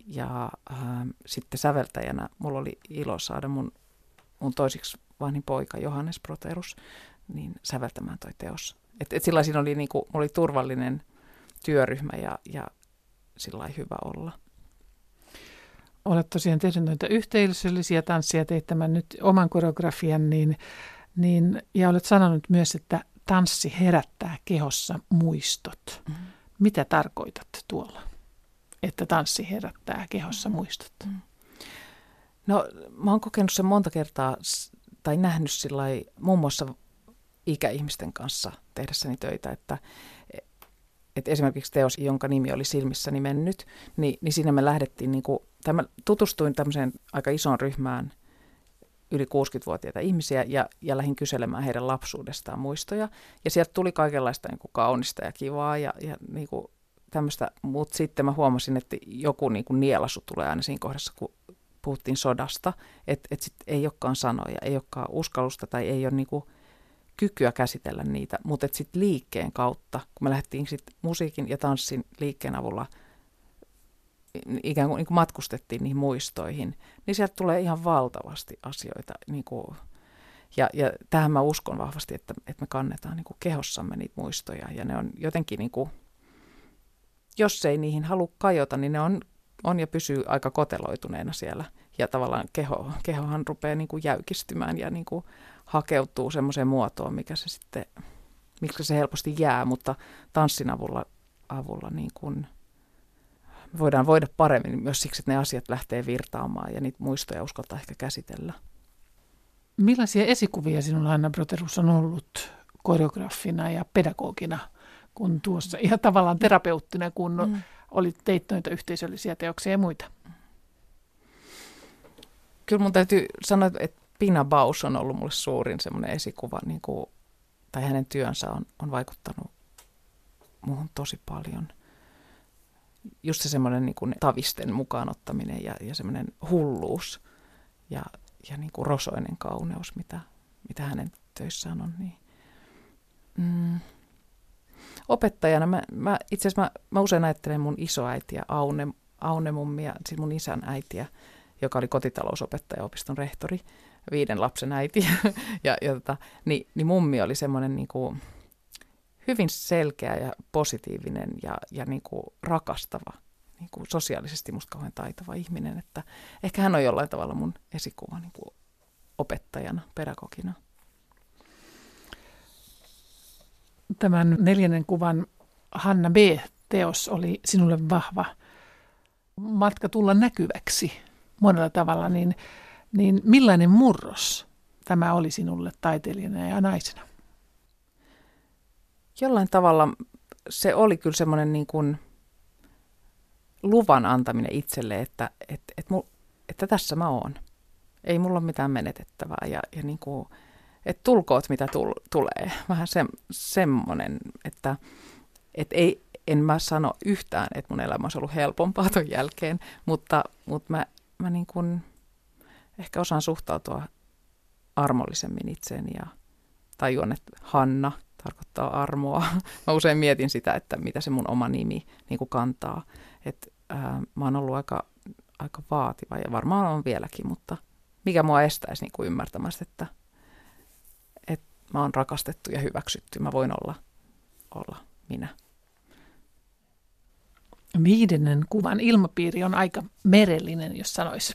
ja äh, sitten säveltäjänä mulla oli ilo saada mun, mun toisiksi vanhin poika Johannes Proterus niin säveltämään toi teos. Et, et sillä siinä oli, niinku, oli turvallinen työryhmä ja, ja sillä hyvä olla. Olet tosiaan tehnyt noita yhteisöllisiä tanssia, teit tämän nyt oman koreografian, niin, niin, ja olet sanonut myös, että tanssi herättää kehossa muistot. Mm. Mitä tarkoitat tuolla, että tanssi herättää kehossa mm. muistot? Mm. No mä oon kokenut sen monta kertaa tai nähnyt sillä muun muassa ikäihmisten kanssa tehdessäni töitä, että, että esimerkiksi teos, jonka nimi oli Silmissäni mennyt, niin, niin siinä me lähdettiin, niin kuin, tai mä tutustuin tämmöiseen aika isoon ryhmään yli 60-vuotiaita ihmisiä ja, ja lähdin kyselemään heidän lapsuudestaan muistoja. Ja sieltä tuli kaikenlaista niin kuin kaunista ja kivaa ja, ja niin kuin tämmöistä, mutta sitten mä huomasin, että joku niin kuin nielasu tulee aina siinä kohdassa, kun puhuttiin sodasta, että, sit ei olekaan sanoja, ei olekaan uskallusta tai ei ole niin kuin kykyä käsitellä niitä, mutta sitten liikkeen kautta, kun me lähdettiin sit musiikin ja tanssin liikkeen avulla ikään kuin, niin kuin matkustettiin niihin muistoihin, niin sieltä tulee ihan valtavasti asioita. Niin kuin, ja, ja tähän mä uskon vahvasti, että, että me kannetaan niin kuin kehossamme niitä muistoja ja ne on jotenkin, niin kuin, jos ei niihin halua kajota, niin ne on, on ja pysyy aika koteloituneena siellä. Ja tavallaan keho, kehohan rupeaa niin kuin jäykistymään ja niin kuin hakeutuu semmoiseen muotoon, mikä se sitten, miksi se helposti jää, mutta tanssin avulla, avulla niin kuin voidaan voida paremmin myös siksi, että ne asiat lähtee virtaamaan ja niitä muistoja uskaltaa ehkä käsitellä. Millaisia esikuvia sinulla Anna Broterus on ollut koreografina ja pedagogina, kun tuossa ihan tavallaan terapeuttina, kun mm. olit teit noita yhteisöllisiä teoksia ja muita? Kyllä mun täytyy sanoa, että Pina Baus on ollut mulle suurin semmoinen esikuva, niin kuin, tai hänen työnsä on, on vaikuttanut muuhun tosi paljon. Just se semmoinen niin kuin tavisten mukaanottaminen ja, ja semmoinen hulluus ja, ja niin kuin rosoinen kauneus, mitä, mitä hänen töissään on. Niin. Mm. Opettajana mä, mä itse asiassa mä, mä usein ajattelen mun isoäitiä Aune, Aune mummia, siis mun isän äitiä, joka oli kotitalousopettaja opiston rehtori viiden lapsen äiti. <laughs> ja, ja tota, niin, niin mummi oli semmoinen niin kuin hyvin selkeä ja positiivinen ja, ja niin kuin rakastava, niin kuin sosiaalisesti musta kauhean taitava ihminen. Että ehkä hän on jollain tavalla mun esikuva niin kuin opettajana, pedagogina. Tämän neljännen kuvan Hanna B-teos oli sinulle vahva matka tulla näkyväksi monella tavalla, niin niin millainen murros tämä oli sinulle taiteilijana ja naisena? Jollain tavalla se oli kyllä semmoinen niin kuin luvan antaminen itselle, että, että, että, että tässä mä oon. Ei mulla ole mitään menetettävää ja, ja niin kuin, että tulkoot mitä tul, tulee. Vähän se, semmoinen, että, että ei, en mä sano yhtään, että mun elämä olisi ollut helpompaa ton jälkeen, mutta, mutta mä, mä niin kuin, ehkä osaan suhtautua armollisemmin itseeni ja tajuan, että Hanna tarkoittaa armoa. <laughs> Mä usein mietin sitä, että mitä se mun oma nimi niin kuin kantaa. Et, ää, mä oon ollut aika, aika vaativa ja varmaan on vieläkin, mutta mikä mua estäisi niin kuin ymmärtämästä, että, että mä oon rakastettu ja hyväksytty. Mä voin olla, olla minä. Viidennen kuvan ilmapiiri on aika merellinen, jos sanoisi.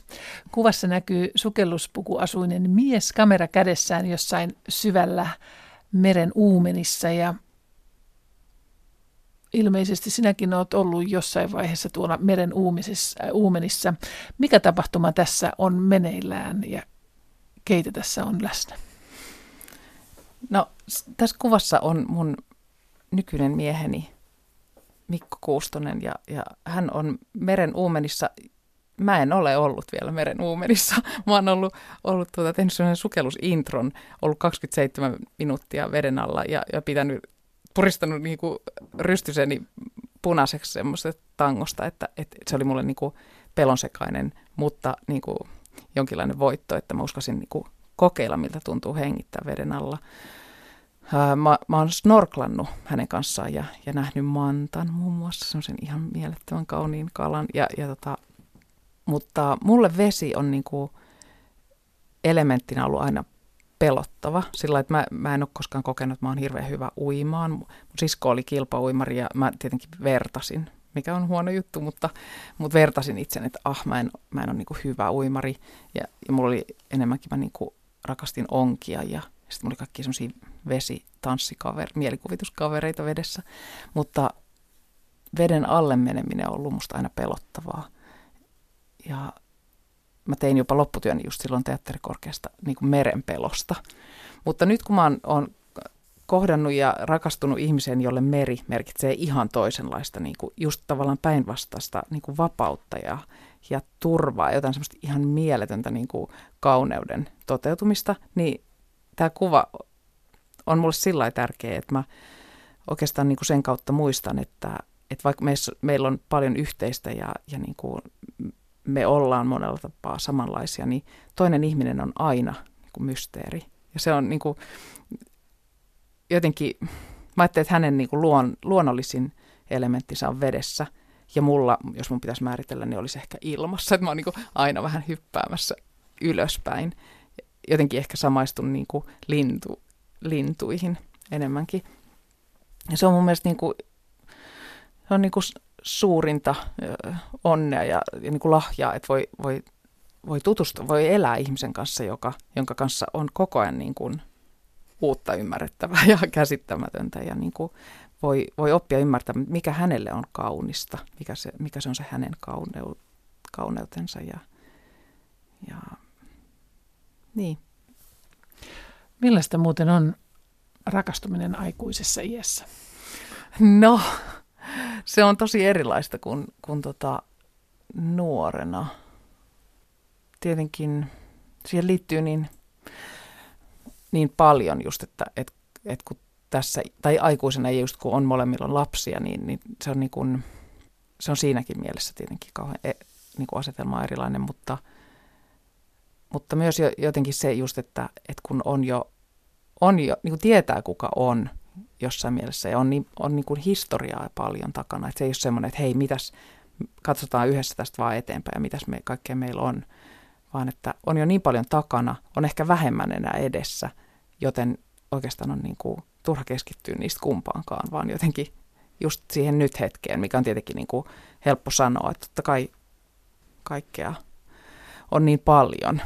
Kuvassa näkyy sukelluspukuasuinen mies kamera kädessään jossain syvällä meren uumenissa ja ilmeisesti sinäkin olet ollut jossain vaiheessa tuolla meren äh, uumenissa. Mikä tapahtuma tässä on meneillään ja keitä tässä on läsnä? No tässä kuvassa on mun nykyinen mieheni Mikko Kuustonen ja, ja hän on meren uumenissa. Mä en ole ollut vielä meren uumenissa. <laughs> Mä oon ollut, ollut tuota, tehnyt sellainen sukellusintron, ollut 27 minuuttia veden alla ja, ja pitänyt, puristanut niinku rystyseni punaiseksi semmoisesta tangosta, että, että se oli mulle niinku pelonsekainen, mutta niin kuin jonkinlainen voitto, että mä uskasin niin kuin kokeilla, miltä tuntuu hengittää veden alla. Mä, mä oon snorklannut hänen kanssaan ja, ja nähnyt mantan muun muassa, semmoisen ihan mielettömän kauniin kalan. Ja, ja tota, mutta mulle vesi on niin kuin elementtinä ollut aina pelottava. Sillä että mä, mä en ole koskaan kokenut, että mä oon hirveän hyvä uimaan. Mun sisko oli kilpauimari ja mä tietenkin vertasin, mikä on huono juttu, mutta, mutta vertasin itsen, että ah, mä en, mä en ole niin hyvä uimari. Ja, ja mulla oli enemmänkin, mä niin rakastin onkia ja sitten mulla oli kaikki semmoisia vesitanssikaver, mielikuvituskavereita vedessä. Mutta veden alle meneminen on ollut musta aina pelottavaa. Ja mä tein jopa lopputyöni just silloin teatterikorkeasta niin kuin merenpelosta. Mutta nyt kun mä oon, oon kohdannut ja rakastunut ihmiseen, jolle meri merkitsee ihan toisenlaista, niin kuin just tavallaan päinvastaista niin kuin vapautta ja, ja turvaa, jotain semmoista ihan mieletöntä niin kuin kauneuden toteutumista, niin tämä kuva on mulle sillä tärkeä, että mä oikeastaan niin kuin sen kautta muistan, että, että vaikka meissä, meillä on paljon yhteistä ja, ja niin kuin me ollaan monella tapaa samanlaisia, niin toinen ihminen on aina niin kuin mysteeri. Ja se on niin kuin, jotenkin, mä ajattelin, että hänen niin kuin luon, luonnollisin elementtinsä on vedessä. Ja mulla, jos mun pitäisi määritellä, niin olisi ehkä ilmassa. Että mä oon niin kuin aina vähän hyppäämässä ylöspäin. Jotenkin ehkä samaistun niin kuin lintu, lintuihin enemmänkin. Ja se on mun mielestä niin kuin, se on niin kuin suurinta onnea ja, ja niin kuin lahjaa, että voi, voi, voi tutustua, voi elää ihmisen kanssa, joka, jonka kanssa on koko ajan niin kuin uutta ymmärrettävää ja <laughs> käsittämätöntä ja niin kuin voi, voi oppia ymmärtämään, mikä hänelle on kaunista, mikä se, mikä se on se hänen kauneu, kauneutensa ja, ja niin. Millaista muuten on rakastuminen aikuisessa iässä? No, <laughs> se on tosi erilaista kuin, kuin tota nuorena. Tietenkin siihen liittyy niin, niin paljon just, että et, et kun tässä, tai aikuisena ei just kun on molemmilla lapsia, niin, niin se on niin kuin, se on siinäkin mielessä tietenkin kauhean e, niin kuin asetelma erilainen, mutta, mutta myös jotenkin se just, että, että kun on jo, on jo niin kuin tietää kuka on, jossain mielessä ja on, niin, on niin kuin historiaa paljon takana. Että se ei ole semmoinen, että hei, mitäs, katsotaan yhdessä tästä vaan eteenpäin ja mitäs me, kaikkea meillä on, vaan että on jo niin paljon takana, on ehkä vähemmän enää edessä, joten oikeastaan on niin kuin turha keskittyä niistä kumpaankaan, vaan jotenkin just siihen nyt hetkeen, mikä on tietenkin niin kuin helppo sanoa, että totta kai kaikkea on niin paljon,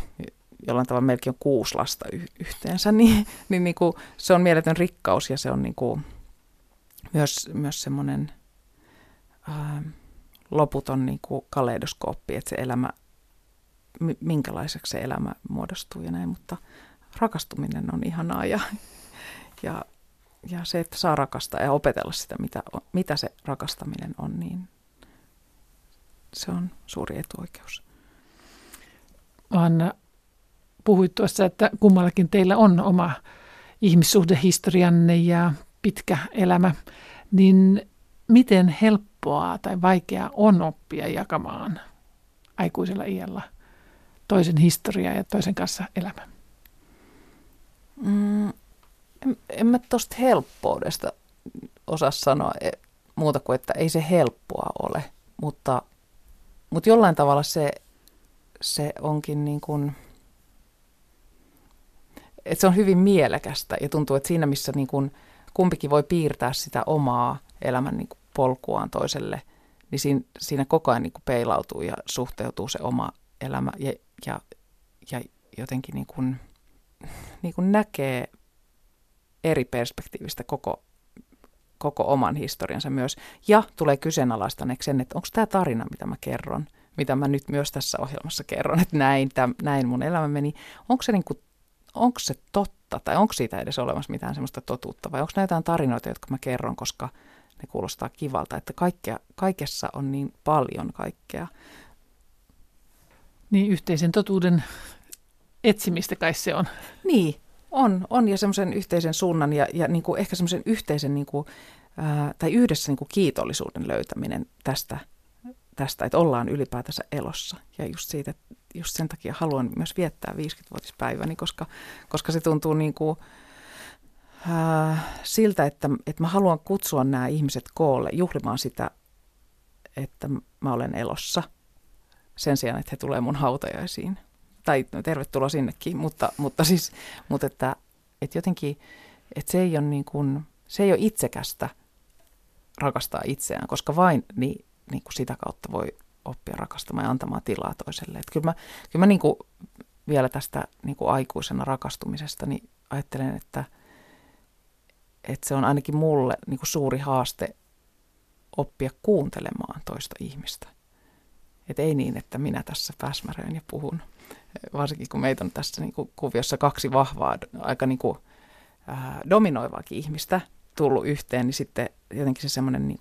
jollain tavalla melkein on kuusi lasta y- yhteensä, <laughs> niin, niin, niin kuin, se on mieletön rikkaus ja se on niin kuin, myös, myös semmoinen ää, loputon niin kuin kaleidoskooppi, että se elämä, minkälaiseksi se elämä muodostuu ja näin, mutta rakastuminen on ihanaa ja, ja, ja se, että saa rakastaa ja opetella sitä, mitä, mitä se rakastaminen on, niin se on suuri etuoikeus. Anna, puhuit tuossa, että kummallakin teillä on oma ihmissuhdehistorianne ja pitkä elämä, niin miten helppoa tai vaikeaa on oppia jakamaan aikuisella iällä toisen historiaa ja toisen kanssa elämä? Mm, en, en mä tuosta helppoudesta osaa sanoa e, muuta kuin, että ei se helppoa ole, mutta, mutta jollain tavalla se, se onkin niin kuin – että se on hyvin mielekästä ja tuntuu, että siinä missä niin kuin kumpikin voi piirtää sitä omaa elämän niin kuin polkuaan toiselle, niin siinä, siinä koko ajan niin kuin peilautuu ja suhteutuu se oma elämä ja, ja, ja jotenkin niin kuin, niin kuin näkee eri perspektiivistä koko, koko oman historiansa myös. Ja tulee kyseenalaistaneeksi sen, että onko tämä tarina, mitä mä kerron, mitä mä nyt myös tässä ohjelmassa kerron, että näin, täm, näin mun elämä meni. Onko se niin kuin onko se totta tai onko siitä edes olemassa mitään sellaista totuutta vai onko näitä jotain tarinoita, jotka mä kerron, koska ne kuulostaa kivalta, että kaikkea, kaikessa on niin paljon kaikkea. Niin yhteisen totuuden etsimistä kai se on. Niin, on, on ja semmoisen yhteisen suunnan ja, ja niin kuin ehkä semmoisen yhteisen niin kuin, ää, tai yhdessä niin kuin kiitollisuuden löytäminen tästä, tästä, että ollaan ylipäätänsä elossa. Ja just, siitä, just sen takia haluan myös viettää 50-vuotispäiväni, koska, koska se tuntuu niin kuin, äh, siltä, että, että mä haluan kutsua nämä ihmiset koolle juhlimaan sitä, että mä olen elossa sen sijaan, että he tulee mun hautajaisiin. Tai tervetuloa sinnekin, mutta, mutta siis, mutta että, että jotenkin, että se ei ole niin kuin, se ei ole itsekästä rakastaa itseään, koska vain niin, niin kuin sitä kautta voi oppia rakastamaan ja antamaan tilaa toiselle. Että kyllä mä, kyllä mä niin kuin vielä tästä niin kuin aikuisena rakastumisesta niin ajattelen, että, että se on ainakin mulle niin kuin suuri haaste oppia kuuntelemaan toista ihmistä. Et ei niin, että minä tässä päsmäröin ja puhun. Varsinkin kun meitä on tässä niin kuin kuviossa kaksi vahvaa, aika niin kuin, ää, dominoivaakin ihmistä tullut yhteen, niin sitten jotenkin se semmoinen, niin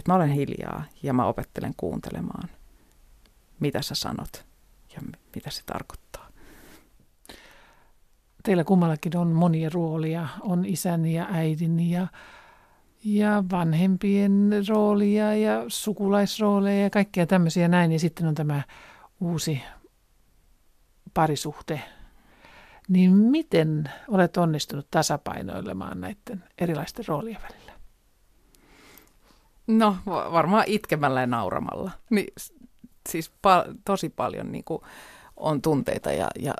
että mä olen hiljaa ja mä opettelen kuuntelemaan, mitä sä sanot ja mitä se tarkoittaa. Teillä kummallakin on monia roolia, on isän ja äidin ja ja vanhempien roolia ja sukulaisrooleja ja kaikkea tämmöisiä näin. Ja sitten on tämä uusi parisuhde. Niin miten olet onnistunut tasapainoilemaan näiden erilaisten roolien välillä? No varmaan itkemällä ja nauramalla. Niin, siis pa- tosi paljon niin kuin, on tunteita ja, ja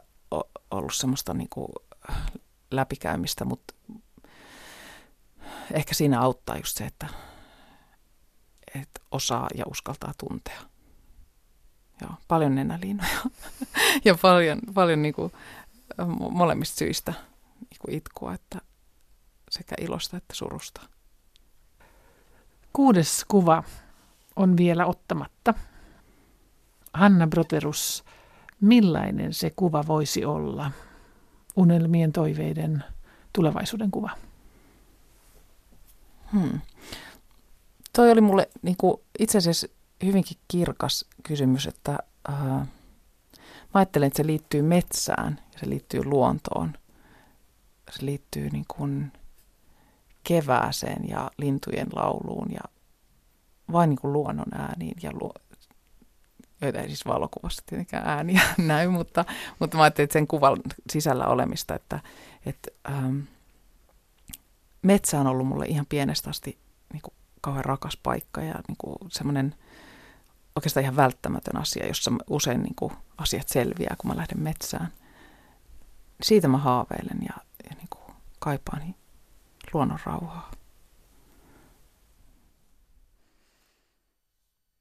ollut semmoista niin kuin, läpikäymistä, mutta ehkä siinä auttaa just se, että, että osaa ja uskaltaa tuntea. Joo, paljon nenäliinoja <laughs> ja paljon, paljon niin kuin, molemmista syistä niin kuin itkua, että sekä ilosta että surusta. Kuudes kuva on vielä ottamatta. Hanna Broterus, millainen se kuva voisi olla? Unelmien, toiveiden, tulevaisuuden kuva. Hmm. Toi oli mulle niin kuin, itse asiassa hyvinkin kirkas kysymys, että äh, mä ajattelen, että se liittyy metsään ja se liittyy luontoon. Se liittyy niin kuin, kevääseen ja lintujen lauluun ja vain niin kuin luonnon ääniin ja luo, joita ei siis valokuvassa tietenkään ääniä <laughs> näy, mutta, mutta mä ajattelin, että sen kuvan sisällä olemista, että, että ähm, metsä on ollut mulle ihan pienestä asti niin kuin kauhean rakas paikka ja niin kuin semmoinen oikeastaan ihan välttämätön asia, jossa usein niin kuin asiat selviää, kun mä lähden metsään. Siitä mä haaveilen ja, ja niin kuin kaipaan luonnon rauhaa.